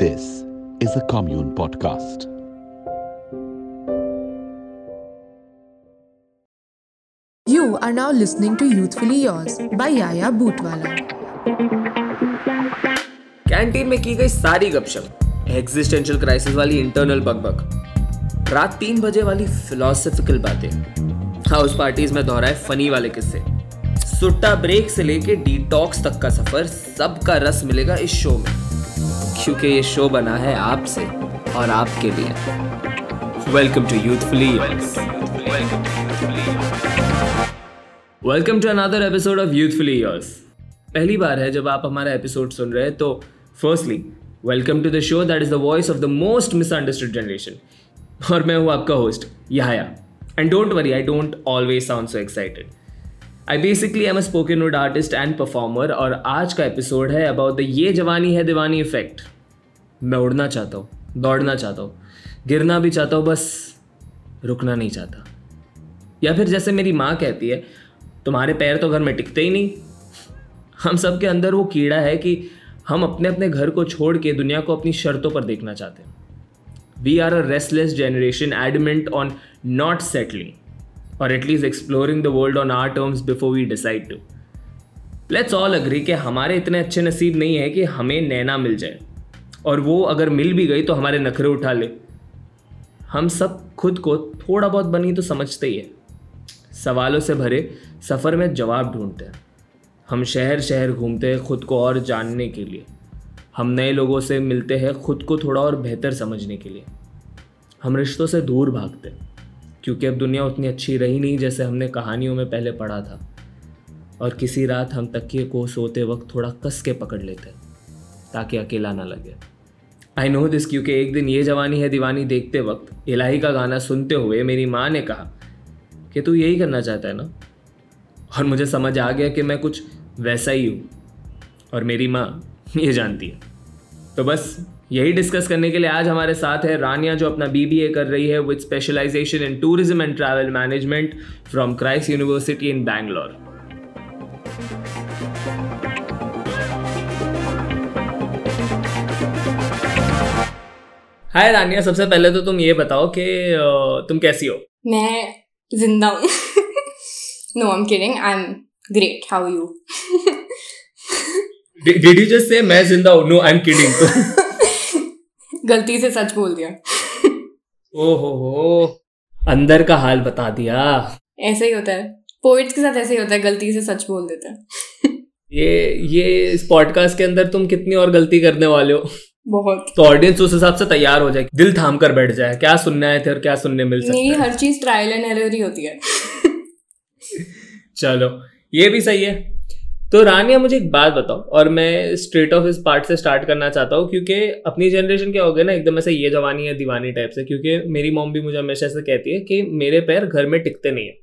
This is a commune podcast. You are now listening to Youthfully Yours by Yaya Bootwala. Canteen में की गई सारी गपशप existential crisis वाली इंटरनल बकबक रात तीन बजे वाली फिलोसफिकल बातें हाउस पार्टीज़ में दोहराए फनी वाले किस्से सुट्टा ब्रेक से लेके डिटॉक्स तक का सफ़र सबका रस मिलेगा इस शो में क्योंकि ये शो बना है आपसे और आपके लिए। Welcome to youthfully welcome to another episode of youthfully yours पहली बार है जब आप हमारा एपिसोड सुन रहे हैं तो firstly welcome to the show that is the voice of the most misunderstood generation और मैं हूँ आपका host Yahya and don't worry I don't always sound so excited I basically am a spoken word artist and performer और आज का episode है about the ये जवानी है दीवानी इफ़ेक्ट मैं उड़ना चाहता हूँ, दौड़ना चाहता हूँ, गिरना भी चाहता हूँ, बस रुकना नहीं चाहता। या फिर जैसे मेरी माँ कहती है, तुम्हारे पैर तो घर में टिकते ही नहीं। हम सब के अंदर वो कीड़ा है कि हम अपने अपने घर को छोड़ के दुनिया को अपनी शर्तों पर देखना चाहते हैं। We are a restless generation adamant on not settling और at least exploring the world on our terms before we decide to let's all agree कि हमारे इतने अच्छे नसीब नहीं है कि हमें नैना मिल जाए। और वो अगर मिल भी गई तो हमारे नखरे उठा ले। हम सब खुद को थोड़ा बहुत बनी तो समझते ही है। सवालों से भरे सफ़र में जवाब ढूंढते हैं। हम शहर शहर घूमते हैं खुद को और जानने के लिए। हम नए लोगों से मिलते हैं खुद को थोड़ा और बेहतर समझने के लिए। हम रिश्तों से दूर भागते हैं, क्योंकि अब दुनिया उतनी अच्छी रही नहीं जैसे हमने कहानियों में पहले पढ़ा था। और किसी रात हम तकिए को सोते वक्त थोड़ा कस के पकड़ लेते हैं, ताकि अकेला ना लगे। आई नो दिस क्योंकि एक दिन ये जवानी है दीवानी देखते वक्त, इलाही का गाना सुनते हुए मेरी माँ ने कहा कि तू यही करना चाहता है ना? और मुझे समझ आ गया कि मैं कुछ वैसा ही हूँ। और मेरी माँ ये जानती है। तो बस यही डिस्कस करने के लिए आज हमारे साथ है रानिया, जो अपना बीबीए कर रही है with specialisation in tourism and travel management from Christ University in Bangalore hi Rania सबसे पहले तो तुम ये बताओ कि तुम कैसी हो? मैं ज़िंदा हूँ। No I am kidding I am great how you did you just say मैं ज़िंदा हूँ नो आई एम किडिंग गलती से सच बोल दिया। ओहो हो। अंदर का हाल बता दिया। ऐसा ही होता है। पोइट्स के साथ ऐसे ही होता है गलती से सच बोल देते हैं। ये ये इस पॉडकास्ट के अंदर तुम कितनी और गलती करने वाले हो? बहुत। तो ऑडियंस उस हिसाब से तैयार हो जाए दिल थाम कर बैठ जाए क्या सुनने आए थे और क्या सुनने मिल सकता है। हर चीज़ ट्रायल एंड एरर ही होती है। चलो ये भी सही है। तो रानिया मुझे एक बात बताओ और मैं स्ट्रेट ऑफ़ इस पार्ट से स्टार्ट करना चाहता हूँ क्योंकि अपनी जनरेशन क्या हो गया ना एकदम ऐसे ये जवानी है दीवानी टाइप से क्योंकि मेरी मॉम भी मुझे हमेशा से कहती है कि मेरे पैर घर में टिकते नहीं है।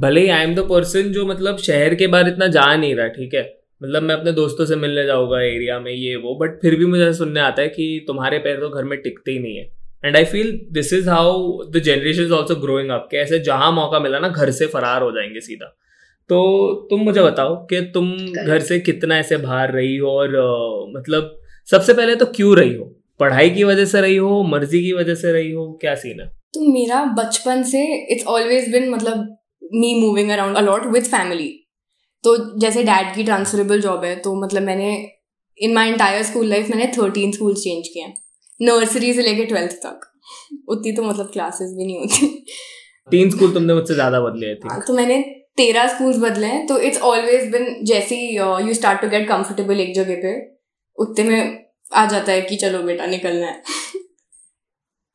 भले ही आई एम द पर्सन जो मतलब शहर के बाहर इतना जा नहीं रहा ठीक है मतलब मैं अपने दोस्तों से मिलने जाऊँगा एरिया में ये वो बट फिर भी मुझे सुनने आता है कि तुम्हारे पैर तो घर में टिकते ही नहीं है। And I feel this is how the generation is also growing up के ऐसे जहाँ मौका मिला ना घर से फरार हो जाएँगे सीधा। तो तुम मुझे बताओ कि तुम घर से कितना ऐसे बाहर रही हो और uh, मतलब सबसे पहले तो क्यों रही हो? पढ़ाई की वजह से रही हो मर्ज़ी की वजह से रही हो क्या सीन है? तो मेरा बचपन से इट्स ऑलवेज बिन मतलब me moving around a lot with family तो जैसे डैड की ट्रांसफरेबल जॉब है तो मतलब मैंने in my entire school life मैंने थर्टीन स्कूल चेंज किए हैं। नर्सरी से लेके ट्वेल्थ तक। उतनी तो मतलब क्लासेस भी नहीं होती। तीन स्कूल तुमने मुझसे ज़्यादा बदले थे हाँ, तो मैंने तेरह स्कूल्स बदले हैं तो इट्स ऑलवेज बिन जैसे you start to get comfortable एक जगह पे उतने में आ जाता है कि चलो बेटा निकलना है।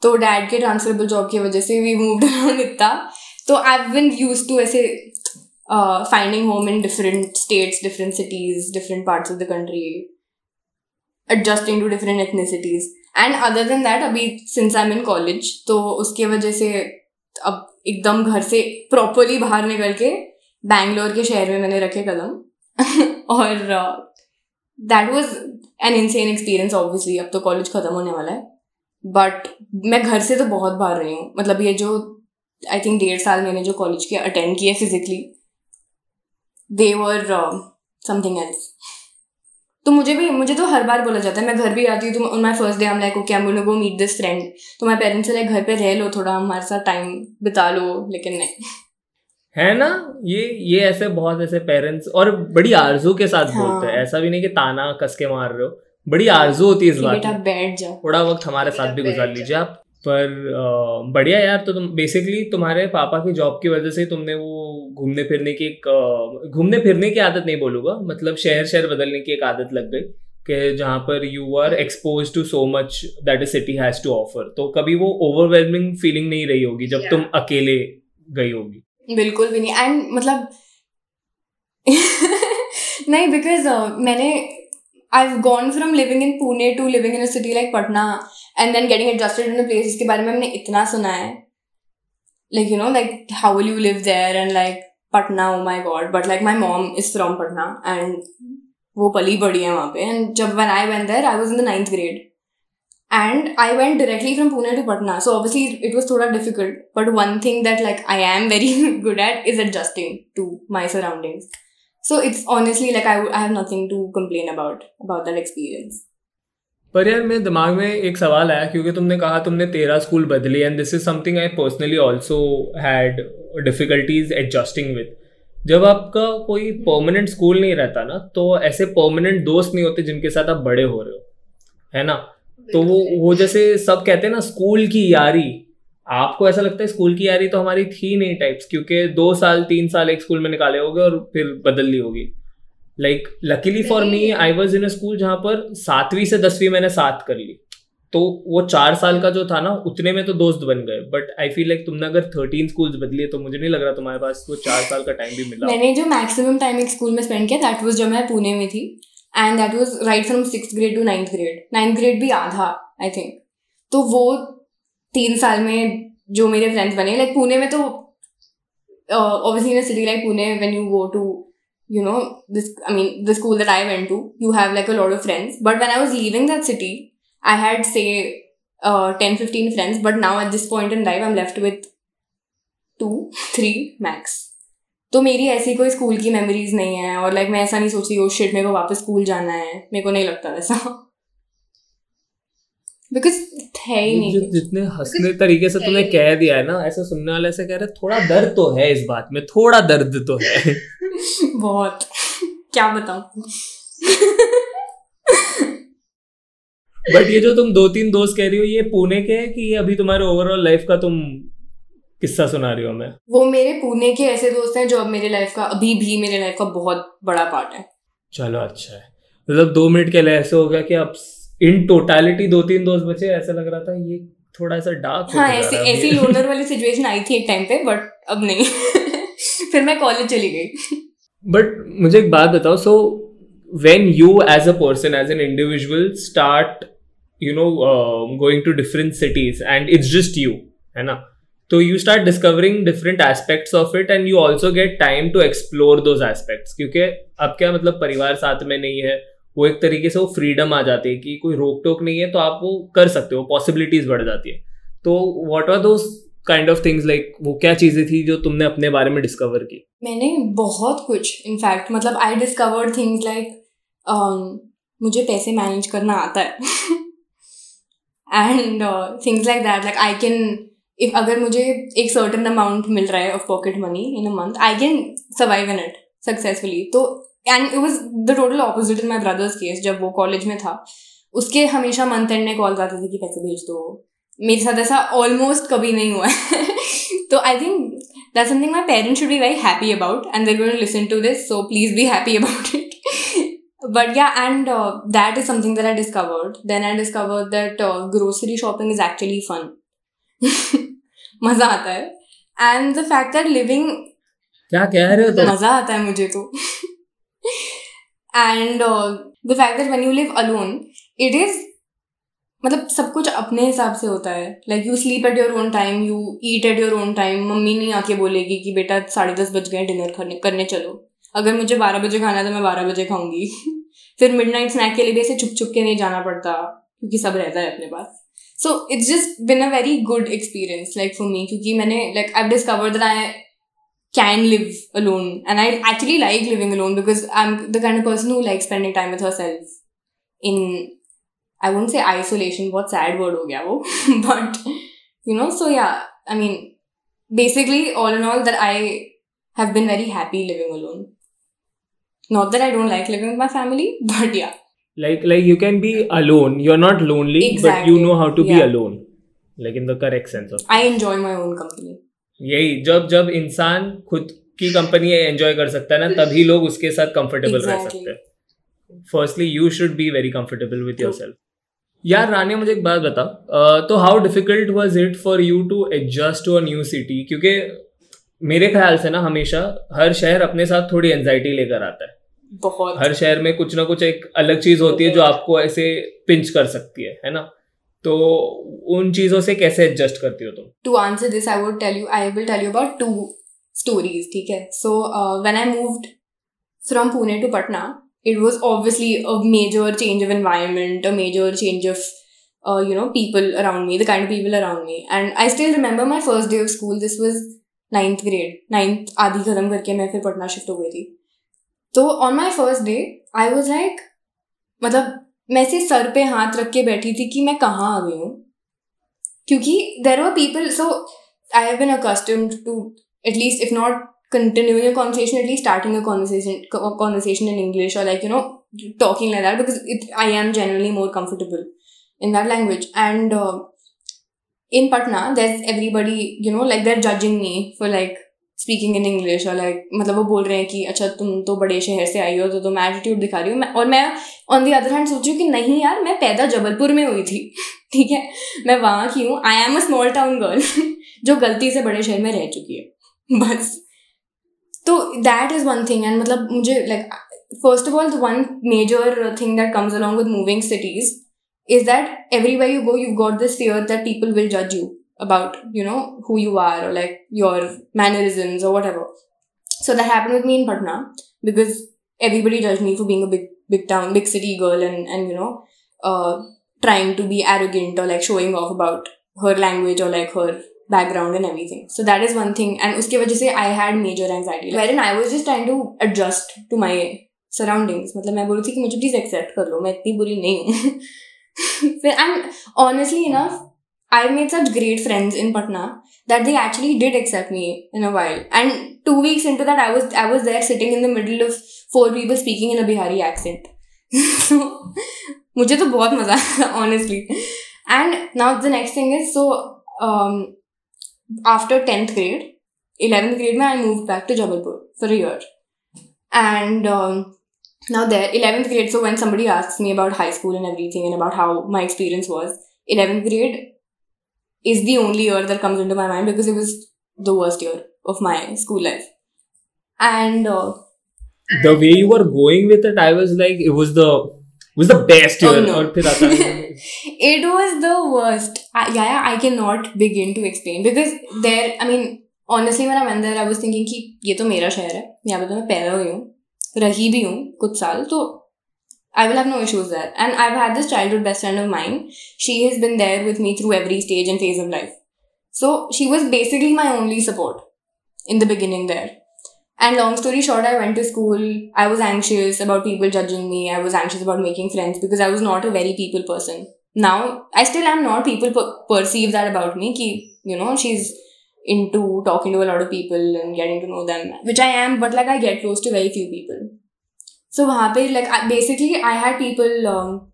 तो डैड के ट्रांसफरेबल जॉब की वजह से वी मूव्ड अराउंड इतना। तो आई बिन यूज़ टू ऐसे uh, finding home in different states, different cities, different parts of the country, adjusting to different ethnicities. And other than that, अभी since I'm in college, तो उसके वजह से अब एकदम घर से प्रॉपरली बाहर निकल के बैंगलोर के शहर में मैंने रखे कदम और that was an insane experience obviously अब तो कॉलेज खत्म होने वाला है बट मैं घर से तो बहुत बाहर रही हूँ मतलब ये जो आई थिंक डेढ़ साल मैंने जो कॉलेज के अटेंड किए physically they were uh, something तो मुझे भी मुझे तो हर बार बोला जाता है मैं घर भी आती हूँ तो ऑन माई फ़र्स्ट डे हम like okay I go meet this friend तो माई पेरेंट्स लाइक घर पे रह लो थोड़ा हमारे साथ टाइम बिता लो लेकिन नहीं. है ना? ये ये ऐसे बहुत ऐसे पेरेंट्स और बड़ी आरज़ू के साथ हाँ। बोलते हैं। ऐसा भी नहीं कि ताना कस के मार रहे हो। बड़ी आरज़ू होती है इस बात बैठ जाओ। थोड़ा वक्त हमारे साथ भी गुजार लीजिए। आप पर बढ़िया यार तो तुम बेसिकली तुम्हारे पापा की जॉब की वजह से तुमने वो घूमने फिरने की एक घूमने फिरने की आदत नहीं बोलूँगा मतलब शहर शहर बदलने की एक आदत लग गई कि जहाँ पर you are expose to so much that is city has to offer तो कभी वो ओवरवेलमिंग फीलिंग नहीं रही होगी जब yeah. तुम अकेले गई होगी। बिल्कुल भी नहीं। एंड मतलब नहीं बिकॉज़ uh, मैंने I have gone from living in Pune to living in a city like Patna and then getting adjusted in place इसके बारे में हमने इतना सुना है like you know like how will you live there and like Patna oh my God but like my mom is from Patna and वो पली बड़ी है वहाँ पे एंड जब when I went there I was in the ninth grade and I went directly from Pune to Patna. So obviously it was thoda difficult. But one thing that, like, I am very good at is adjusting to my surroundings. So it's honestly like I, I have nothing to complain about about that experience. पर यार मेरे दिमाग में एक सवाल आया क्योंकि तुमने कहा तुमने तेरह स्कूल बदली and this is something I personally also had difficulties adjusting with जब आपका कोई परमानेंट स्कूल नहीं रहता ना तो ऐसे परमानेंट दोस्त नहीं होते जिनके साथ आप बड़े हो रहे हो है ना? तो वो वो जैसे सब कहते हैं ना स्कूल की यारी आपको ऐसा लगता है स्कूल की यारी तो हमारी थी नहीं टाइप्स क्योंकि दो साल तीन साल एक स्कूल में निकाले होगे और फिर बदल ली होगी like luckily for me I was in a school जहाँ पर सातवीं से दसवीं मैंने साथ कर ली। तो वो चार साल का जो था ना उतने में तो दोस्त बन गए। बट आई फील लाइक तुमने अगर थर्टीन स्कूल्स बदली तो मुझे नहीं लग रहा तुम्हारे पास वो चार साल का टाइम भी मिला। मैंने जो मैक्सिमम टाइम एक स्कूल में स्पेंड किया दैट वाज जब मैं पुणे में थी। And that was right from six grade to ninth grade ninth grade भी आधा आई थिंक तो वो तीन साल में जो मेरे फ्रेंड्स बने लाइक पुणे में तो obviously city like Pune when you go to you know this I mean the school that I went to you have like a lot of friends but when I was living that city I had say ten fifteen friends but now at this point in life I am left with two three max तो मेरी ऐसी कोई school की memories नहीं है और like मैं ऐसा नहीं सोच रही हूँ शिट मेरे को वापस स्कूल जाना है. मेरे को नहीं लगता वैसा. बिकॉज़ ही नहीं जो जितने हंसने तरीके से तुमने कह दिया है ना ऐसा सुनने वाले से कह रहे थोड़ा दर्द तो है इस बात में थोड़ा दर्द तो है। बहुत। क्या बताऊँ? बट ये जो तुम दो तीन दोस्त कह रही हो ये पुणे के है कि ये अभी तुम्हारे ओवरऑल लाइफ का तुम किस्सा सुना रही हो मैं? वो मेरे पुणे के ऐसे दोस्त हैं जो अब मेरे लाइफ का अभी भी मेरे लाइफ का बहुत बड़ा पार्ट है। चलो अच्छा है। मतलब दो मिनट के लिए ऐसे हो गया कि अब इन टोटालिटी दो तीन दोस्त बचे ऐसा लग रहा था ये थोड़ा सा डार्क हाँ ऐसी ऐसी लोनर वाली सिचुएशन आई थी एक टाइम पे बट अब नहीं। फिर मैं कॉलेज चली गई। बट मुझे एक बात बताओ so when you as a person as an individual start you know going to different cities and it's just you है ना? तो you start discovering different aspects of it and you also get time to explore those aspects क्योंकि अब क्या मतलब परिवार साथ में नहीं है वो एक तरीके से वो फ्रीडम आ जाती है कि कोई रोक टोक नहीं है तो आप वो कर सकते हो पॉसिबिलिटीज बढ़ जाती है। तो what are those kind of things like वो क्या चीज़ें थी जो तुमने अपने बारे में डिस्कवर की? मैंने बहुत कुछ इनफैक्ट मतलब आई डिस्कवर्ड थिंग्स लाइक मुझे पैसे मैनेज करना आता है। And things like that like I can if अगर मुझे एक सर्टन अमाउंट मिल रहा है of pocket money in a month I can survive in it successfully तो and it was the total opposite in my brother's case जब वो college में था। उसके हमेशा मंथ एंड में कॉल करते थे कि पैसे भेज दो। मेरे साथ ऐसा ऑलमोस्ट कभी नहीं हुआ तो I think that something my parents should be very happy about and they're going listen to this so please be happy about it but yeah and that is something that I discovered then I discover that grocery shopping is actually fun मज़ा आता है। And the fact that living क्या कह रहे हो तो मज़ा आता है मुझे तो। And the fact that when you live alone it is मतलब सब कुछ अपने हिसाब से होता है। Like you sleep at your own time you eat at your own time mummy नहीं आके बोलेगी कि बेटा साढ़े दस बज गए डिनर करने करने चलो। अगर मुझे बारह बजे खाना है तो मैं बारह बजे खाऊँगी। फिर मिड नाइट स्नैक के लिए भी ऐसे छुप छुप के नहीं जाना पड़ता, क्योंकि सब रहता है अपने पास। So it's just been a very good experience like for me क्योंकि मैंने like I discover that I can live alone. And i actually like living alone because i'm the kind of person who likes spending time with herself in i wouldn't say isolation what sad word ho gaya wo but you know so yeah i mean basically all in all that i have been very happy living alone. Not that i don't like living with my family but yeah. Like like you can be alone. You're not lonely but you know how to be alone. Like in the correct sense of i enjoy my own company यही जब जब इंसान खुद की company enjoy कर सकता है ना तभी लोग उसके साथ कंफर्टेबल exactly. रह सकते हैं। Firstly you should be very comfortable with your self यार रानी मुझे एक बात बता तो how difficult was it for you to adjust to a new city क्योंकि मेरे ख्याल से ना हमेशा हर शहर अपने साथ थोड़ी एंजाइटी लेकर आता है। बहुत। हर शहर में कुछ ना कुछ एक अलग चीज़ होती है जो आपको ऐसे पिंच कर सकती है है ना? तो उन चीज़ों से कैसे एडजस्ट करती हो तुम? To answer this I would tell you I will tell you about two stories ठीक है? So when I moved from Pune to Patna it was obviously a major change of environment a major change of you know people around me the kind of people around me and I still remember my first day of school this was ninth grade ninth आदि खत्म करके मैं फिर Patna shift हो गई थी. तो on my first day I was like मतलब मैं से सर पे हाथ रख के बैठी थी कि मैं कहाँ आ गई हूँ। क्योंकि there are people so I have been accustomed to at least if not continuing a conversation at least starting conversation in English और like you know talking like that because it I am generally more comfortable in that language and in Patna there everybody you know like they're judging me for like speaking in English और like मतलब वो बोल रहे हैं कि अच्छा तुम तो बड़े शहर से आई हो तो तुम एटीट्यूड दिखा रही हो। और मैं ऑन दी अदर हैंड सोची कि नहीं यार, मैं पैदा जबलपुर में हुई थी, ठीक है? मैं वहाँ की हूँ। I am a small town girl जो गलती से बड़े शहर में रह चुकी है, बस। तो that is one thing and मतलब मुझे like first of all the one major thing that comes along with moving cities is that everywhere you go, you've got this fear that people will जज you. about you know who you are or like your mannerisms or whatever so that happened with me in patna because everybody judged me for being a big big town big city girl and and you know uh trying to be arrogant or like showing off about her language or like her background and everything so that is one thing and uske wajah se i had major anxiety wherein i was just trying to adjust to my surroundings मतलब मैं बोल रही थी कि मुझे please accept कर लो मैं इतनी बुरी नहीं हूँ and honestly enough, I've made such great friends in Patna that they actually did accept me in a while. And two weeks into that, I was I was there sitting in the middle of four people speaking in a Bihari accent. so मुझे तो बहुत मजा आया honestly. And now the next thing is so um, after 10th grade, 11th grade, mein, I moved back to Jabalpur for a year. And um, now there 11th grade so when somebody asks me about high school and everything and about how my experience was 11th grade is the only year that comes into my mind because it was the worst year of my school life and uh, the way you were going with it, I was like, it was the it was the best Oh, year. no. और फिर आता है it was the worst I, yeah, yeah i cannot begin to explain because there i mean honestly when i went there i was thinking कि ये तो मेरा शहर है यहाँ पे तो मैं पैदा हुई हूँ रही भी हूँ कुछ साल तो I will have no issues there. And I've had this childhood best friend of mine. She has been there with me through every stage and phase of life. So she was basically my only support in the beginning there. And long story short, I went to school. I was anxious about people judging me. I was anxious about making friends because I was not a very people person. Now, I still am not. People per- perceive that about me. Ki, you know, she's into talking to a lot of people and getting to know them, which I am, but like I get close to very few people. So वहाँ पे like I, basically I had people um,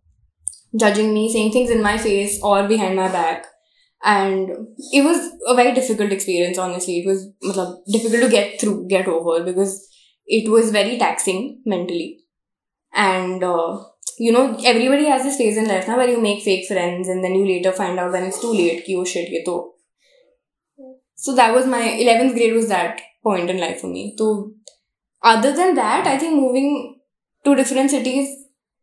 judging me, saying things in my face or behind my back, and it was a very difficult experience. Honestly, it was मतलब, difficult to get through, get over because it was very taxing mentally, and uh, you know everybody has this phase in life now where you make fake friends and then you later find out when it's too late कि oh shit ये तो so that was my 11th grade was that point in life for me so other than that i think moving to different cities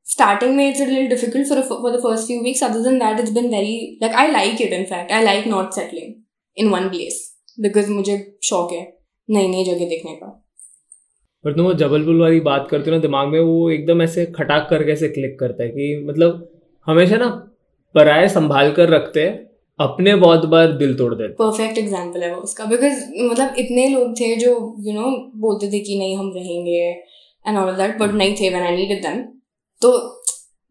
starting me it's a little difficult for, a, for the first few weeks other than that it's been very like i like it in fact i like not settling in one place because मुझे शौक है नई नई जगह देखने का पर तुम वो जबलपुर वाली बात करते हो ना दिमाग में वो एकदम ऐसे खटाक करके ऐसे क्लिक करता है कि मतलब हमेशा ना पराये संभाल कर रखते हैं अपने बहुत बार दिल तोड़ देते परफेक्ट एग्ज़ाम्पल है वो उसका बिकॉज़ मतलब इतने लोग थे जो यू you नो know, बोलते थे कि नहीं हम रहेंगे एंड ऑल दैट बट नहीं थे वैन आई नीडेड तो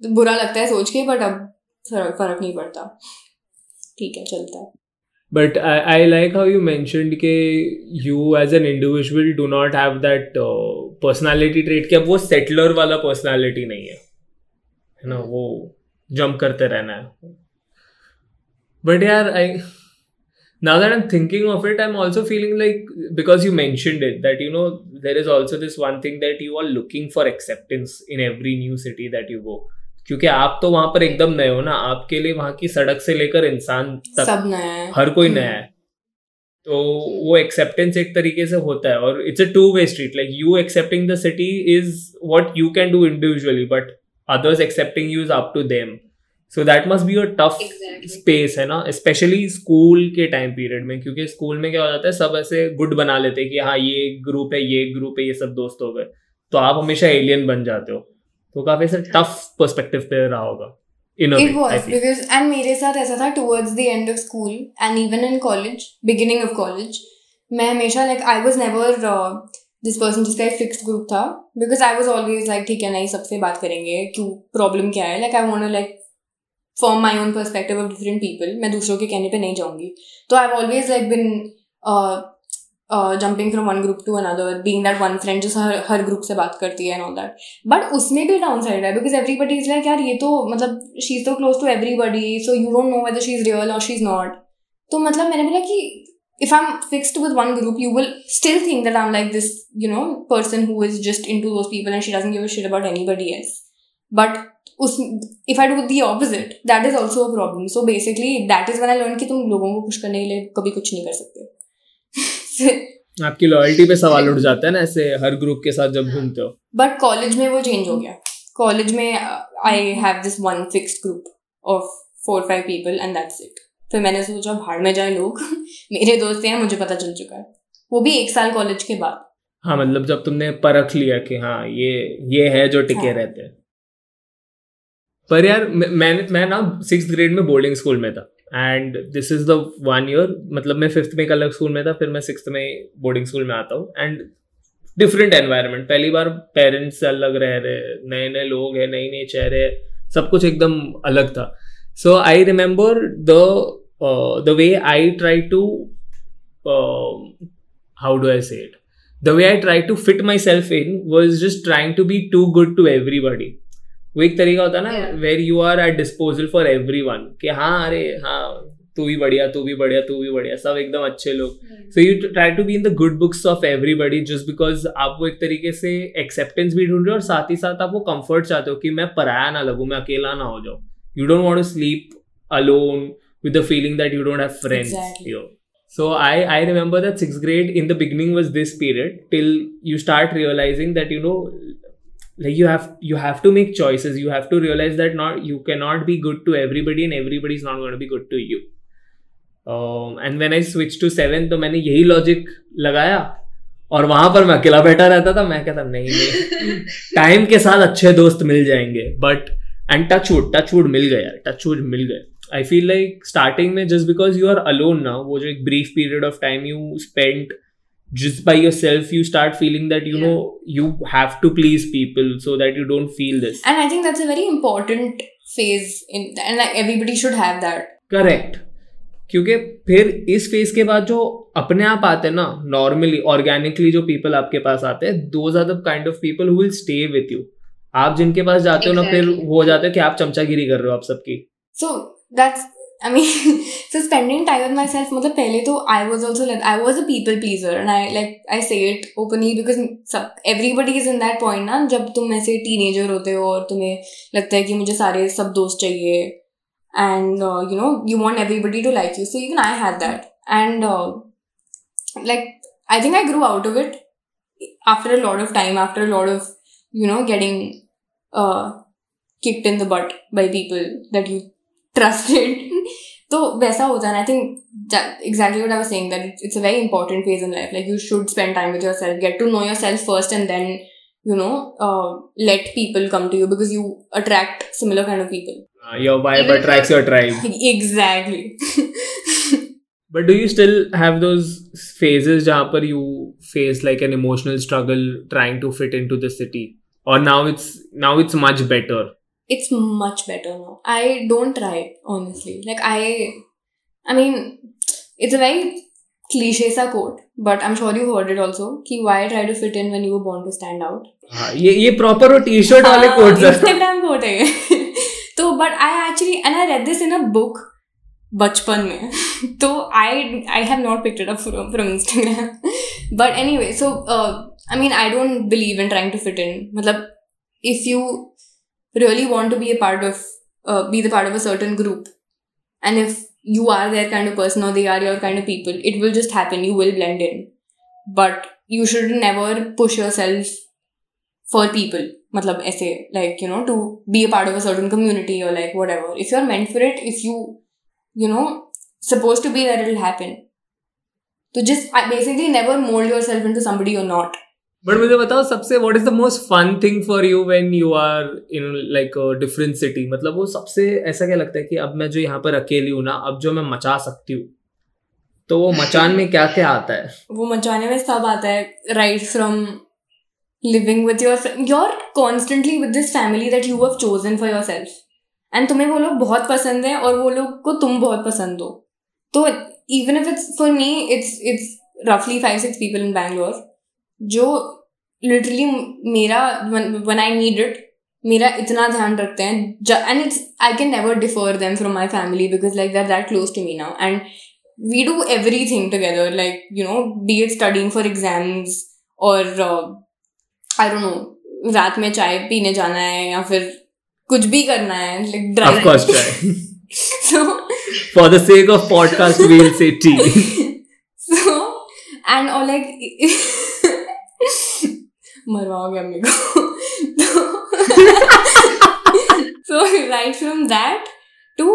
बुरा लगता है सोच के बट अब फ़र्क नहीं पड़ता। ठीक है चलता है। But I like how you मैं you as an individual do not have that personality trait की अब वो सेटलर वाला पर्सनैलिटी नहीं है। ना वो जम्प करते रहना है। बट यार आई now that I'm thinking of it I'm also feeling like because you mentioned it that you know there is also this one thing that you are looking for acceptance in every new city that you go क्योंकि आप तो वहाँ पर एकदम नए हो ना आपके लिए वहाँ की सड़क से लेकर इंसान तक सब नया है हर कोई नया है तो वो एक्सेप्टेंस एक तरीके से होता है और it's a two way street like you accepting the city is what you can do individually but others accepting you is up to them so that must be a tough space है ना specially school के time period में क्योंकि school में क्या हो जाता है सब ऐसे गुड बना लेते हैं कि हाँ ये ग्रुप है ये ग्रुप है ये सब दोस्त हो गए तो आप हमेशा एलियन बन जाते हो तो काफ़ी ऐसे टफ पर्सपेक्टिव पे रहा होगा It was because and मेरे साथ ऐसा था towards the end of school and even in college, beginning of college, मैं हमेशा like I was never uh, this person जिसका एक fixed group था because I was always like ठीक है नहीं सबसे बात करेंगे क्यों problem क्या है like I want to like from my own perspective of different people मैं दूसरों के कहने पर नहीं जाऊँगी. तो I have always like been jumping from one group to another being that one friend जो हर हर ग्रुप से बात करती है एंड ऑल दैट बट उसमें भी डाउन साइड है because everybody is like यार, ये तो मतलब she is too close to everybody so you don't know whether she is real और शी इज़ नॉट तो मतलब मैंने बोला कि if I am fixed with one group you will still think that I am like this you know person who is just into those people and she doesn't give shade about anybody as But उस if I do the opposite, that is also a problem. So basically, that is when I learned कि तुम लोगों को खुश करने के लिए कभी कुछ नहीं कर सकते। आपकी लॉयल्टी पे सवाल उठ जाता है ना ऐसे हर ग्रुप के साथ जब घूमते हो। बट कॉलेज में वो चेंज हो गया। कॉलेज में I have this one fixed group of four five people and that's it फिर मैंने सोचा भाड़ में जाए लोग। मेरे दोस्त हैं मुझे पता चल चुका है। वो भी एक साल कॉलेज के बाद। हाँ मतलब जब तुमने परख लिया कि हाँ ये ये है जो टिके हाँ। रहते हैं। पर यार, मैं मैं- ना सिक्स ग्रेड में बोर्डिंग स्कूल में था। And this is the one year मतलब मैं फिफ्थ में एक अलग स्कूल में था, फिर मैं सिक्स में बोर्डिंग स्कूल में आता हूँ। एंड डिफरेंट एनवायरनमेंट पहली बार पेरेंट्स से अलग रह रहे नए नए लोग हैं नई नई चेहरे, सब कुछ एकदम अलग था। So I remember the the way I try to how do I say it the way I tried to fit myself in was just trying to be too good to everybody. वो एक तरीका होता है ना where you are at disposal for everyone कि हाँ अरे हाँ तू भी बढ़िया तू भी बढ़िया तू भी बढ़िया सब एकदम अच्छे लोग। So you try to be in the good books of everybody just because आप वो एक तरीके से एक्सेप्टेंस भी ढूंढ रहे हो और साथ ही साथ आप वो कंफर्ट चाहते हो कि मैं पराया ना लगूं मैं अकेला ना हो जाऊँ। You don't want to sleep alone with the feeling that you don't have friends Exactly. So I I remember that sixth grade in the beginning was this period till you start realizing that you know like you have you have to make choices you have to realize that not you cannot be good to everybody and everybody is not going to be good to you um, and when I switched to seventh तो मैंने यही logic लगाया और वहाँ पर मैं अकेला बैठा रहता था मैं कहता नहीं टाइम के साथ अच्छे दोस्त मिल जाएँगे but and touch wood touch wood मिल गए यार टच वुड मिल गए आई फील लाइक स्टार्टिंग में just because you are alone ना वो जो एक brief period of time you spend just by yourself you start feeling that you Yeah. know you have to please people so that you don't feel this And I think that's a very important phase in and like everybody should have that. Correct क्योंकि फिर इस phase के बाद जो अपने आप आते हैं ना नॉर्मली ऑर्गेनिकली जो पीपल आपके पास आते हैं those are the kind of people who will stay with you आप जिनके पास जाते exactly. हो ना फिर वो हो जाते हो कि आप चमचागिरी कर रहे हो आप सबकी So that's I mean so spending time with myself मतलब पहले तो I was also like I was a people pleaser and I like I say it openly because सब everybody is in that point ना जब तुम ऐसे teenager होते हो और तुम्हें लगता है कि मुझे सारे सब दोस्त चाहिए and uh, you know you want everybody to like you so even I had that and uh, like I think I grew out of it after a lot of time after a lot of you know getting uh, kicked in the butt by people that you trusted तो वैसा है ना I think exactly what I was saying that it's a very important phase in life like you should spend time with yourself get to know yourself first and then you know uh, let people come to you because you attract similar kind of people your vibe attracts your tribe exactly But do you still have those phases जहाँ पर you face like an emotional struggle trying to fit into the city, or now it's now it's much better? it's much better now. I don't try honestly. Like I, I mean, it's a very cliche sa quote, but I'm sure you heard it also. Ki why try to fit in when you were born to stand out? हाँ ये ये proper वो t-shirt वाले हाँ, quotes हैं Instagram quote है ये. तो but I actually and I read this in a book बचपन में तो I I have not picked it up from from Instagram but anyway so I mean I don't believe in trying to fit in मतलब if you really want to be a part of uh, be the part of a certain group. And if you are their kind of person or they are your kind of people it will just happen. You will blend in. But you should never push yourself for people. Matlab aise like you know to be a part of a certain community or like whatever. If you're meant for it if you you know supposed to be there it'll happen. So just basically never mold yourself into somebody you're not but मुझे बताओ, सबसे what is the most fun thing for you when you are in like different city मतलब वो सबसे ऐसा क्या लगता है कि अब मैं जो यहाँ पर अकेली हूँ ना, अब जो मैं मचा सकती हूँ? तो वो मचान में क्या क्या आता है? वो मचाने में सब आता है right from living with your your constantly with this family that you have chosen for your self and तुम्हें वो लोग बहुत पसंद है और वो लोग को तुम बहुत पसंद हो। तो even if it's for me it's it's रफली five six people in Bangalore जो लिटरली मेरा वन आई नीड इट मेरा इतना ध्यान रखते हैं and it's I can never differ them from my family because like that that close to me now and we do everything together like you know be it studying for exams और I don't no रात में चाय पीने जाना है या फिर कुछ भी करना है like of course try so for the sake of podcast we will say tea so and or like मरवाओगे अम्मी को। So right from that to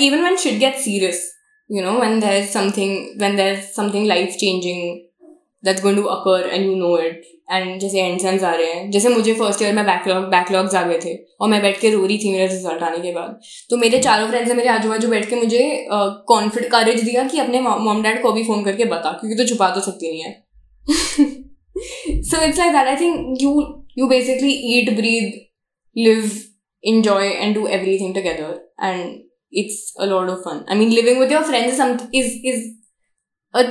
even one should get serious you know one there is something when there is something life changing that's going to upper and you know it and जैसे एंडसेंस आ रहे हैं जैसे मुझे first year में backlog backlogs आ गए थे और मैं बैठ के रो रही थी मेरा रिज़ल्ट आने के बाद तो मेरे चारों फ्रेंड्स ने मेरे आजू बाजू बैठ के मुझे uh, कॉन्फिड करेज दिया कि अपने मॉम डैड को भी फ़ोन करके बता क्योंकि तो छुपा तो सकती नहीं है। so it's like that i think you you basically eat breathe live enjoy and do everything together and it's a lot of fun i mean living with your friends is some is is a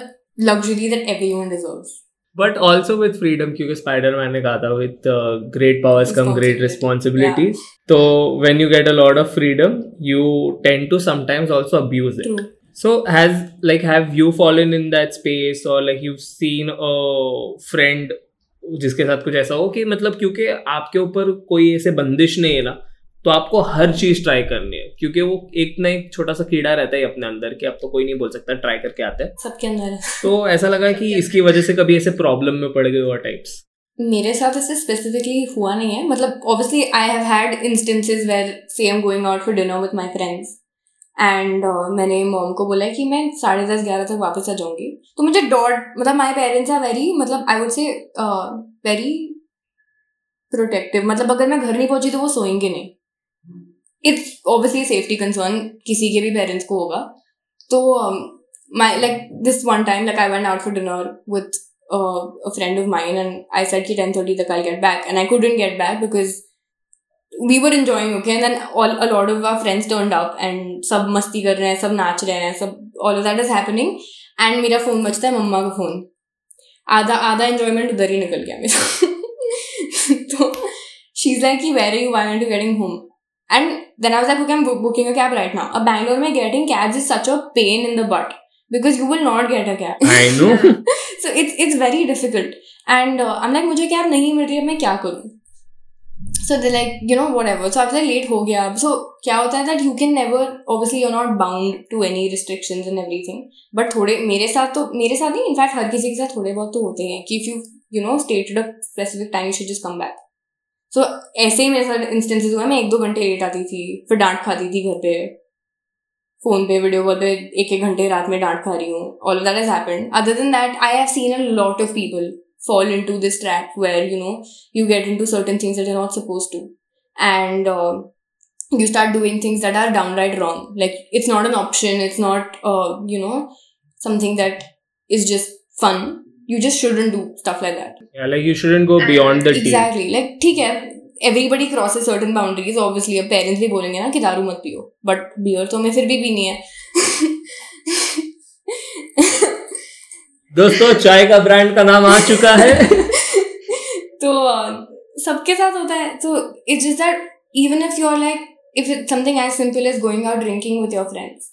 luxury that everyone deserves but also with freedom क्योंकि spider man ने कहा था with great powers come great Responsibility. Responsibilities तो when you get a lot of freedom you tend to sometimes also abuse it true So has like have you fallen in that space or like you've seen a friend जिसके साथ कुछ ऐसा हो कि मतलब क्योंकि आपके ऊपर कोई ऐसे बंदिश नहीं है ना तो आपको हर चीज़ ट्राई करनी है। क्योंकि वो एक ना एक छोटा सा कीड़ा रहता है अपने अंदर कि अब तो कोई नहीं बोल सकता ट्राई करके आते हैं। सबके अंदर है। तो ऐसा लगा कि इसकी वजह से कभी ऐसे प्रॉब्लम में पड़ गए हुआ टाइप्स मेरे साथ ऐसे स्पेसिफिकली हुआ नहीं है। मतलब obviously I have had instances where say am going out for dinner with my friends and uh, मैंने मॉम को बोला कि मैं साढ़े दस ग्यारह तक वापस आ जाऊँगी। तो मुझे डॉट मतलब माई पेरेंट्स आर वेरी मतलब I would say very protective मतलब अगर मैं घर नहीं पहुँची तो वो सोएँगे नहीं। इट्स ऑब्वियसली सेफ्टी कंसर्न किसी के भी पेरेंट्स को होगा। तो my like this one time like I went out for dinner with friend of mine and I said कि 10:30 तक I'll get back and I couldn't get back because we were enjoying okay? And then all a lot of our friends turned up and सब मस्ती कर रहे हैं सब नाच रहे हैं सब all of that is happening. And मेरा फ़ोन बचता है मम्मा का फ़ोन आधा आधा एंजॉयमेंट उधर ही निकल गया मेरा तो शी इज़ लाइक कि where you why to getting home and then I was like okay I am booking a cab right now अब बैंगलोर में getting cabs is such a pain in the but because you will not get a cab. I know. so it's it's very difficult. And uh, i'm like मुझे cab नहीं मिल रही है मैं क्या करूँ? So they like you know whatever so आप late हो गया. अब सो क्या होता है that you can never obviously you not bound to any restriction in everything but थोड़े, मेरे साथ तो मेरे साथ ही इनफैक्ट हर किसी के साथ थोड़े बहुत तो होते हैं कि if you you know stated a specific time should should just come back so ऐसे ही मेरे साथ इंस्टेंसेज हुआ मैं एक दो घंटे लेट आती थी, फिर डांट खाती थी घर पर फ़ोन पे वीडियो कॉल पे एक एक घंटे रात में डांट खा रही हूँ. All that is happened other than that I have seen a lot of people fall into this trap where you know you get into certain things that you're not supposed to and uh, you start doing things that are downright wrong like it's not an option it's not uh, you know something that is just fun you just shouldn't do stuff like that Yeah, like you shouldn't go beyond the team. exactly like ठीक है everybody crosses certain boundaries obviously अब parents भी बोलेंगे ना कि दारू मत पियो but beer तो हमें फिर भी पीनी है दोस्तों, चाय का ब्रांड का नाम आ चुका है। तो सबके साथ होता है। तो it just that even if you are like if something as simple is going out drinking with your friends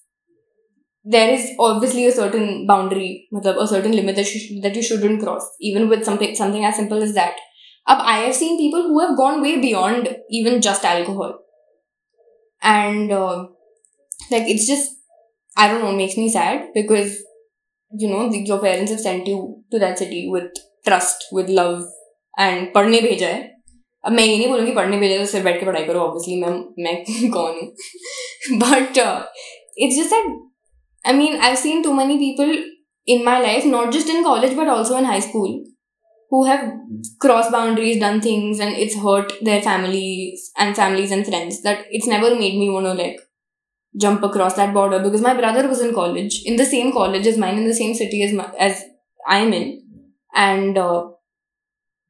there is obviously a certain boundary मतलब a certain limit that you should don't cross even with something as simple is that अब I have seen people who have gone way beyond even just alcohol and like it's just I don't know makes me sad because you know the, your parents have sent you to that city with trust with love and पढ़ने भेजा है अब मैं ये नहीं बोलूँगी पढ़ने भेजा तो सिर्फ बैठ के पढ़ाई करो ऑब्वियसली मैं मैं कौन हूँ but it's just that I mean, I've seen too many people in my life, not just in college but also in high school, who have crossed boundaries, done things, and it's hurt their families and families and friends. That it's never made me want to like jump across that border because my brother was in college, in the same college as mine, in the same city as my, as I'm in, and uh,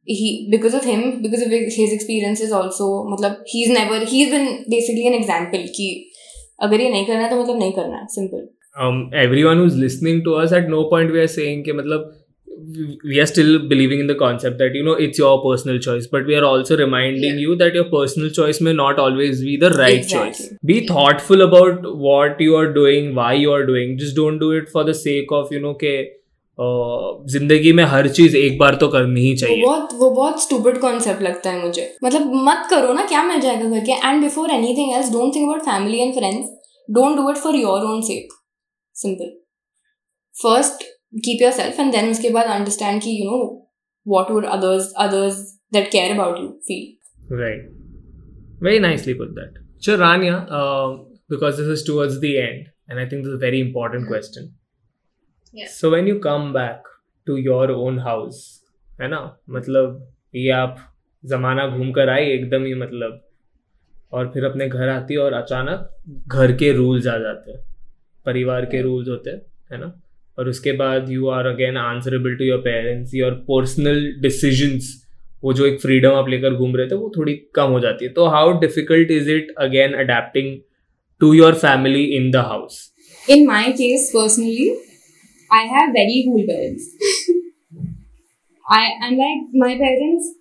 he because of him, because of his experiences also, मतलब he's never he's been basically an example कि अगर ये नहीं करना है तो मतलब नहीं करना है simple. um, everyone who's listening to us at no point we are saying कि मतलब we are still believing in the concept that you know it's your personal choice but we are also reminding Yeah. you that your personal choice may not always be the right Exactly. choice be thoughtful about what you are doing why you are doing just don't do it for the sake of you know uh, ज़िंदगी में हर चीज़ एक बार तो करनी ही चाहिए वो बहुत वो बहुत स्टूपिड कॉन्सेप्ट लगता है मुझे मतलब मत करो ना क्या मिल जाएगा करके and before anything else don't think about family and friends don't do it for your own sake simple first keep your self and then उसके बाद अंडरस्टैंड की you know what would others others that care about you feel right very nicely put that चल रानिया because this is towards the end and I think this very important question so when you come back to your own house है ना मतलब ये आप जमाना घूम कर आई एकदम ही मतलब और फिर अपने घर आती और अचानक घर के रूल्स आ जाते हैं परिवार के रूल्स होते हैं है ना? और उसके बाद you are again answerable to your parents your personal decisions वो जो एक फ्रीडम आप लेकर घूम रहे थे, वो थोड़ी कम हो जाती है। तो how difficult is it again adapting to your family in the house in my case personally I have very good parents I and like my parents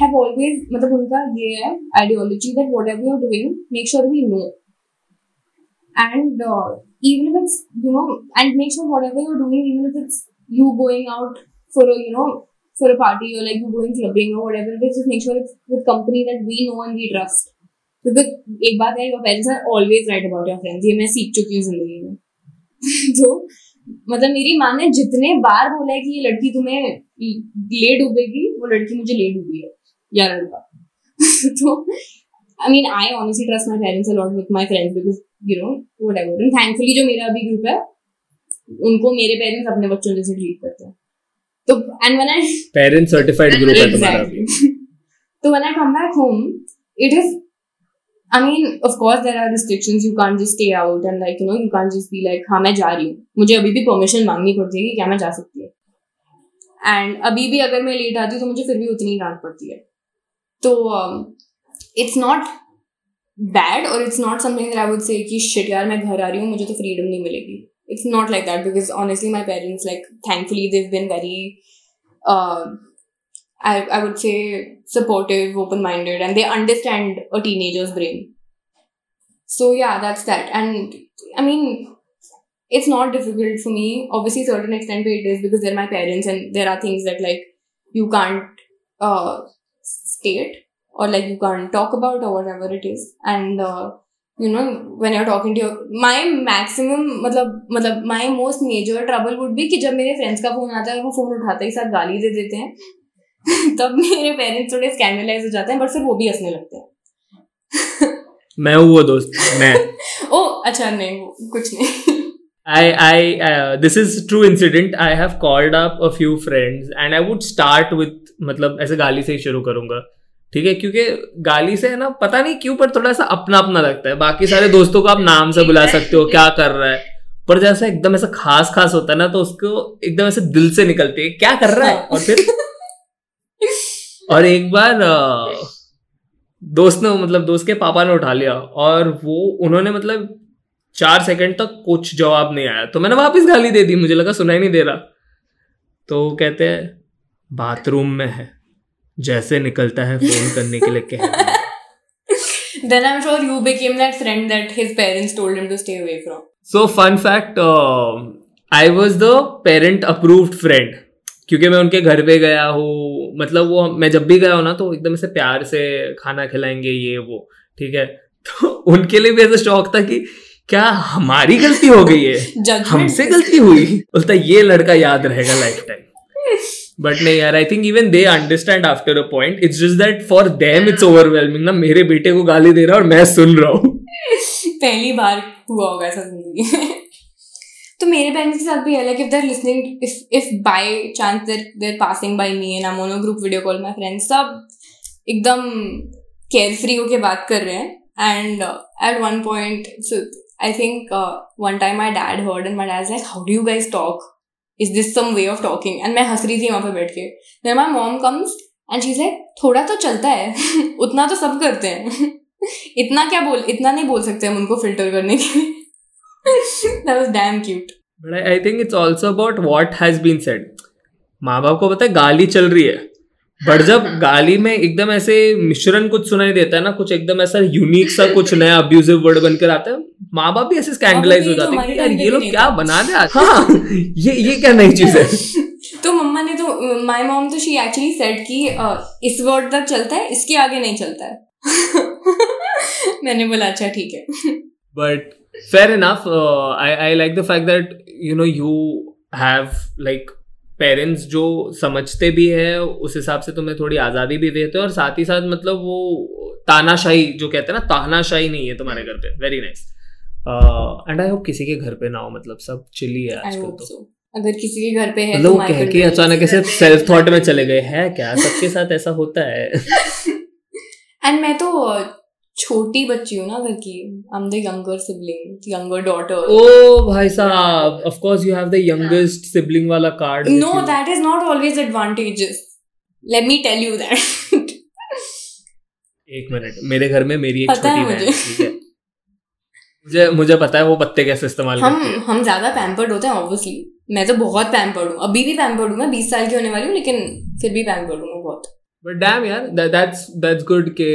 have always मतलब उनका ये है ideology that whatever you're doing make sure we know And uh, even if it's you know, and make sure whatever you're doing, even if it's you going out for a you know for a party or like you going clubbing or whatever it is, just make sure it's with company that we know and we trust. Because एक बात है your parents are always right about your friends. ये मैं सीख चुकी हूँ जिंदगी में. तो मतलब मेरी माँ ने जितने बार बोला है कि ये लड़की तुम्हें ले डूबेगी वो लड़की मुझे ले डूबी है या लड़का तो I mean I honestly trust my parents a lot with my friends because you know whatever and thankfully जो मेरा अभी ग्रुप है उनको मेरे पेरेंट्स अपने बच्चों जैसे ट्रीट करते हैं तो and when I parent certified group है तुम्हारा अभी so when I come back home, it is. I mean, of course, there are restrictions. You can't just stay out and like you know, you can't just be like, हाँ मैं जा रही हूँ. मुझे अभी भी परमिशन मांगनी पड़ती है कि क्या मैं जा सकती है. एंड अभी भी अगर मैं लेट आती हूँ तो मुझे फिर भी उतनी डांट पड़ती है. तो it's not बैड और it's not something that I would say कि शिट यार मैं घर आ रही हूँ मुझे तो फ्रीडम नहीं मिलेगी. It's not like that because honestly, my parents like thankfully they've been very. Uh, I, I would say supportive, open minded, and they understand a teenager's brain. So, yeah, that's that. And I mean, it's not difficult for me. Obviously, certain extent it is because they're my parents, and there are things that like you can't uh, state Or like you can't talk about or whatever it is. And uh, you know, when you're talking to your my maximum मतलब मतलब my most major trouble would be कि जब मेरे का phone आता है और वो फ़ोन उठाते ही साथ गाली दे देते हैं तब मेरे पेरेंट्स थोड़े स्कैंडलाइज हो जाते हैं बट फिर वो भी हंसने लगते हैं मैं हूँ वो दोस्त मैं ओ अच्छा नहीं कुछ नहीं I I uh, this is true incident. I have called up a few friends and I would start with मतलब ऐसे गाली से ही शुरू करूँगा ठीक है? क्योंकि गाली से है ना पता नहीं क्यों पर थोड़ा सा अपना अपना लगता है। बाकी सारे दोस्तों को आप नाम से बुला सकते हो क्या कर रहा है। पर जैसा एकदम ऐसा खास खास होता है ना तो उसको एकदम ऐसे दिल से निकलती है क्या कर रहा है? और फिर और एक बार दोस्त ने मतलब दोस्त के पापा ने उठा लिया और वो उन्होंने मतलब चार सेकंड तक कुछ जवाब नहीं आया। तो मैंने वापस गाली दे दी मुझे लगा सुनाई नहीं दे रहा। तो कहते हैं बाथरूम में है। जैसे निकलता है फ़ोन करने के लिए कह then I'm sure you became that friend that his parents told him to stay away from. So fun fact I was the parent approved friend क्योंकि मैं उनके घर पे गया हूँ। मतलब वो मैं जब भी गया हूँ ना तो एकदम से प्यार से खाना खिलाएँगे ये वो ठीक है? तो उनके लिए भी ऐसा शौक था कि क्या हमारी गलती हो गई है. हमसे गलती हुई? बोलता ये लड़का याद रहेगा लाइफ टाइम बट नहीं यार I think even they understand after a point it's just that for them it's overwhelming ना। मेरे बेटे को गाली दे रहा और मैं सुन रहा हूँ। पहली बार हुआ होगा ऐसा ज़िंदगी तो मेरे पेरेंट्स के साथ भी है like if they're listening if if by chance they're they're passing by me and mono group video call my friends सब एकदम केयर फ्री होके बात कर रहे हैं। And at one point I think one time my dad heard and my dad like how do you guys talk is this some way of talking and मैं हंस रही थी वहाँ पर बैठ के। Then my mom comes and she's like थोड़ा तो चलता है। उतना तो सब करते हैं। इतना क्या बोल, इतना नहीं बोल सकते हम उनको फ़िल्टर करने के लिए। Was damn cute. But I think it's also about what has been said माँ बाप को पता है, गाली चल रही है। बट जब गाली में एकदम ऐसे मिश्रण कुछ सुनाई देता है ना कुछ एकदम ऐसा यूनिक सा कुछ नया अब्यूजिव वर्ड बनकर आता है माँ बाप भी ऐसे स्कैंडलाइज हो तो जाते हैं यार ये लोग क्या बना रहे हैं हाँ। ये ये क्या नई चीज़ है? तो मम्मा ने तो माय मॉम तो शी एक्चुअली सेड कि इस वर्ड तक चलता है इसके आगे नहीं चलता है। मैंने बोला अच्छा ठीक है। But enough uh, I, I like the fact that you know you have like parents जो समझते भी है उस हिसाब से तुम्हें थोड़ी आज़ादी भी देते हैं और साथ ही साथ मतलब वो तानाशाही जो कहते हैं ना तानाशाही नहीं है तुम्हारे घर पे। Very nice and I hope किसी के घर पे ना हो मतलब सब चिली है आजकल तो। अगर किसी के घर पे है मतलब तो कह के अचानक ऐसे सेल्फ थॉट में चले गए है क्या? सबके साथ ऐसा होता है? एंड मैं तो छोटी बच्ची हूँ ना घर की I am the younger sibling younger daughter ओ भाई साहब of course you have the youngest sibling वाला card No, that is not always advantageous. Let me tell you that. एक मिनट मेरे घर में मेरी एक पता छोटी बहन मुझे। है, ठीक है? मुझे मुझे पता है वो पत्ते कैसे इस्तेमाल करती है। हम हम ज़्यादा पैम्पर्ड होते हैं ऑब्वियसली मैं तो बहुत पैम्पर्ड हूँ। अभी भी पैम्पर्ड हूँ मैं बीस साल की होने वाली हूँ लेकिन फिर भी पैम्पर्ड हूँ। मैं बट डैम यार दैट्स दैट्स गुड के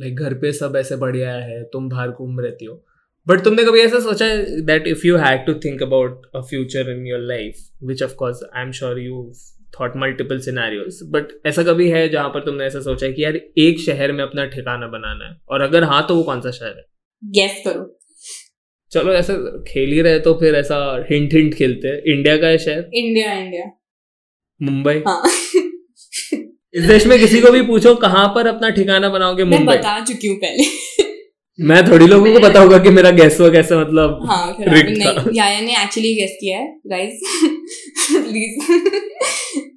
लाइक घर पे सब ऐसे बढ़िया है तुम बाहर घूम रहती हो। बट तुमने कभी ऐसा सोचा है that if you had to think about a future in your life which of course I am sure you thought multiple scenarios but ऐसा कभी है जहाँ पर तुमने ऐसा सोचा है कि यार एक शहर में अपना ठिकाना बनाना है? और अगर हाँ तो वो कौन सा शहर है? गेस करो। चलो ऐसा खेल ही रहे तो फिर ऐसा हिंट हिंट खेलते हैं। इंडिया का है शहर? India India. मुंबई? हाँ। इस देश में किसी को भी पूछो कहाँ पर अपना ठिकाना बनाओगे मैं बता चुकी हूँ पहले। मैं थोड़ी लोगों को पता होगा कि मेरा गैस वर्क ऐसा मतलब हाँ। नहीं याया ने एक्चुअली गेस किया है गाइस प्लीज़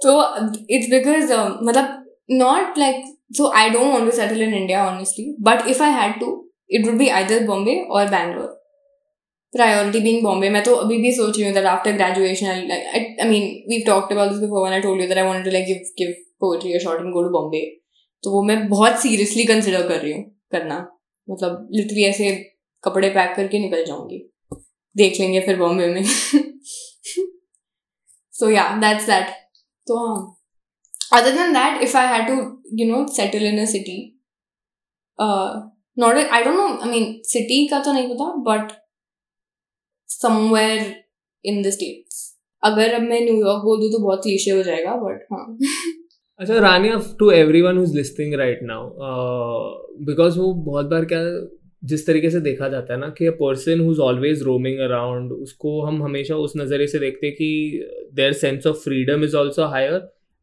तो इट्स बिकॉज़ मतलब not like so I don't want to settle in India honestly but if I had to it would be either Bombay और बैंगलोर प्रायोरिटी बीइंग बॉम्बे मैं तो अभी भी सोच रही हूँ that after graduation I mean we talked about this before when I told you that I wanted to like give give poetry a shot and go to Bombay तो वो मैं बहुत सीरियसली कंसिडर कर रही हूँ करना। मतलब लिटरली ऐसे कपड़े पैक करके निकल जाऊँगी। देख लेंगे फिर बॉम्बे में। सो या दैट्स दैट तो हाँ। Other than that if I had to you know settle in a city not I don't know I mean city का तो नहीं पता but somewhere in the States अगर अब मैं न्यूयॉर्क बोल दूँ तो बहुत क्लीशे हो जाएगा बट हाँ। अच्छा रानी to everyone who's listening right now because वो बहुत बार क्या जिस तरीके से देखा जाता है ना कि a person who's always roaming around उसको हम हमेशा उस नज़रिए से देखते हैं कि their sense of freedom is also higher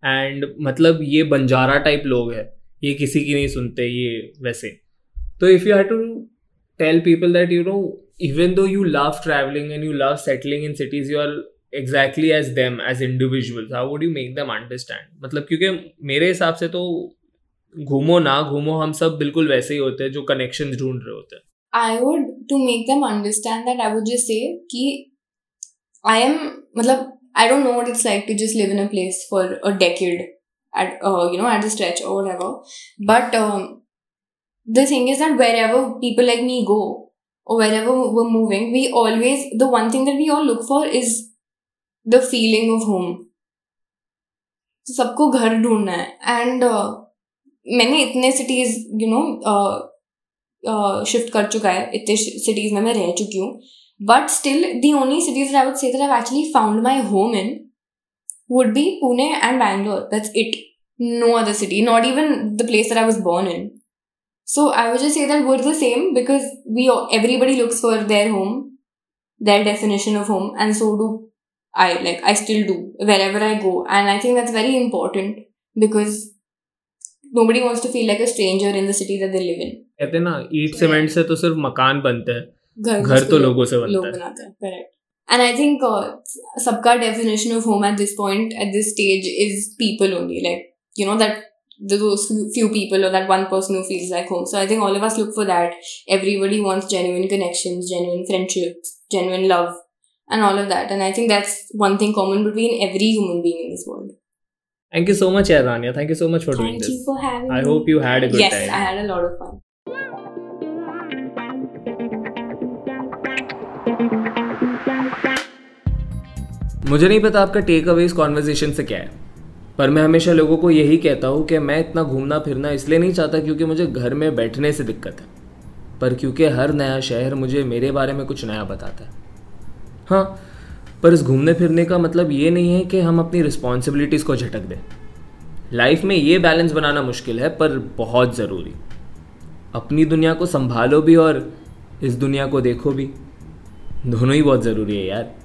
and मतलब ये बंजारा टाइप लोग है, ये किसी की नहीं सुनते, ये वैसे। तो if you have to tell people that you know even though you love traveling and you love settling in cities you are exactly as them as individuals how would you make them understand मतलब क्योंकि मेरे हिसाब से तो घूमो ना घूमो हम सब बिल्कुल वैसे ही होते हैं जो कनेक्शन ढूंढ रहे होते हैं I would to make them understand that I would just say कि I am मतलब I don't know what it's like to just live in a place for a decade at uh, you know at a stretch or whatever but um, the thing is that wherever people like me go or wherever we're moving we always the one thing that we all look for is the feeling of home तो सबको घर ढूंढना है and मैंने इतने cities you know shift कर चुका है इतने सिटीज में मैं रह चुकी हूँ but still the only cities I would say that I actually found my home in would be Pune and Bangalore. That's it. No other city, not even the place that I was born in. So I would just say that we're the same because we all- everybody looks for their home, their definition of home, and so do I. Like I still do wherever I go, and I think that's very important because nobody wants to feel like a stranger in the city that they live in. कहते हैं ना ईट cement से तो सिर्फ मकान बनते हैं घर घर तो लोगों से लोग बनता है बनाते हैं करेक्ट एंड आई थिंक सबका definition of home at this point at this stage is people only like you know that those few people or that one person who feels like home. So I think all of us look for that. Everybody wants genuine connections, genuine friendships, genuine love, and all of that. And I think that's one thing common between every human being in this world. Thank you so much यार Rania thank you so much for doing Thank you this for having I me. hope you had a good yes, time. I had a lot of fun. मुझे नहीं पता आपका take away इस conversation से क्या है पर मैं हमेशा लोगों को यही कहता हूँ कि मैं इतना घूमना फिरना इसलिए नहीं चाहता क्योंकि मुझे घर में बैठने से दिक्कत है। पर क्योंकि हर नया शहर मुझे मेरे बारे में कुछ नया बताता है। हाँ पर इस घूमने फिरने का मतलब ये नहीं है कि हम अपनी रिस्पॉन्सिबिलिटीज़ को झटक दें। लाइफ में ये बैलेंस बनाना मुश्किल है, पर बहुत ज़रूरी। अपनी दुनिया को संभालो भी और इस दुनिया को देखो भी। दोनों ही बहुत ज़रूरी है यार।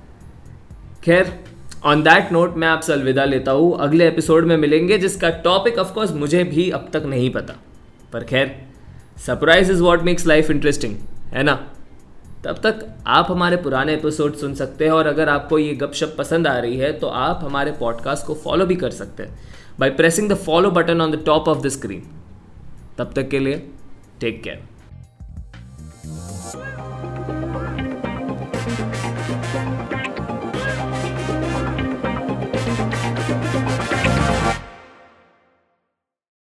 खैर ऑन दैट नोट मैं आपसे अलविदा लेता हूँ। अगले एपिसोड में मिलेंगे, जिसका टॉपिक ऑफकोर्स मुझे भी अब तक नहीं पता। पर खैर surprise is what makes life interesting है ना? तब तक आप हमारे पुराने एपिसोड सुन सकते हैं, और अगर आपको ये गपशप पसंद आ रही है तो आप हमारे पॉडकास्ट को फॉलो भी कर सकते हैं by pressing the follow button on the top of the screen तब तक के लिए टेक केयर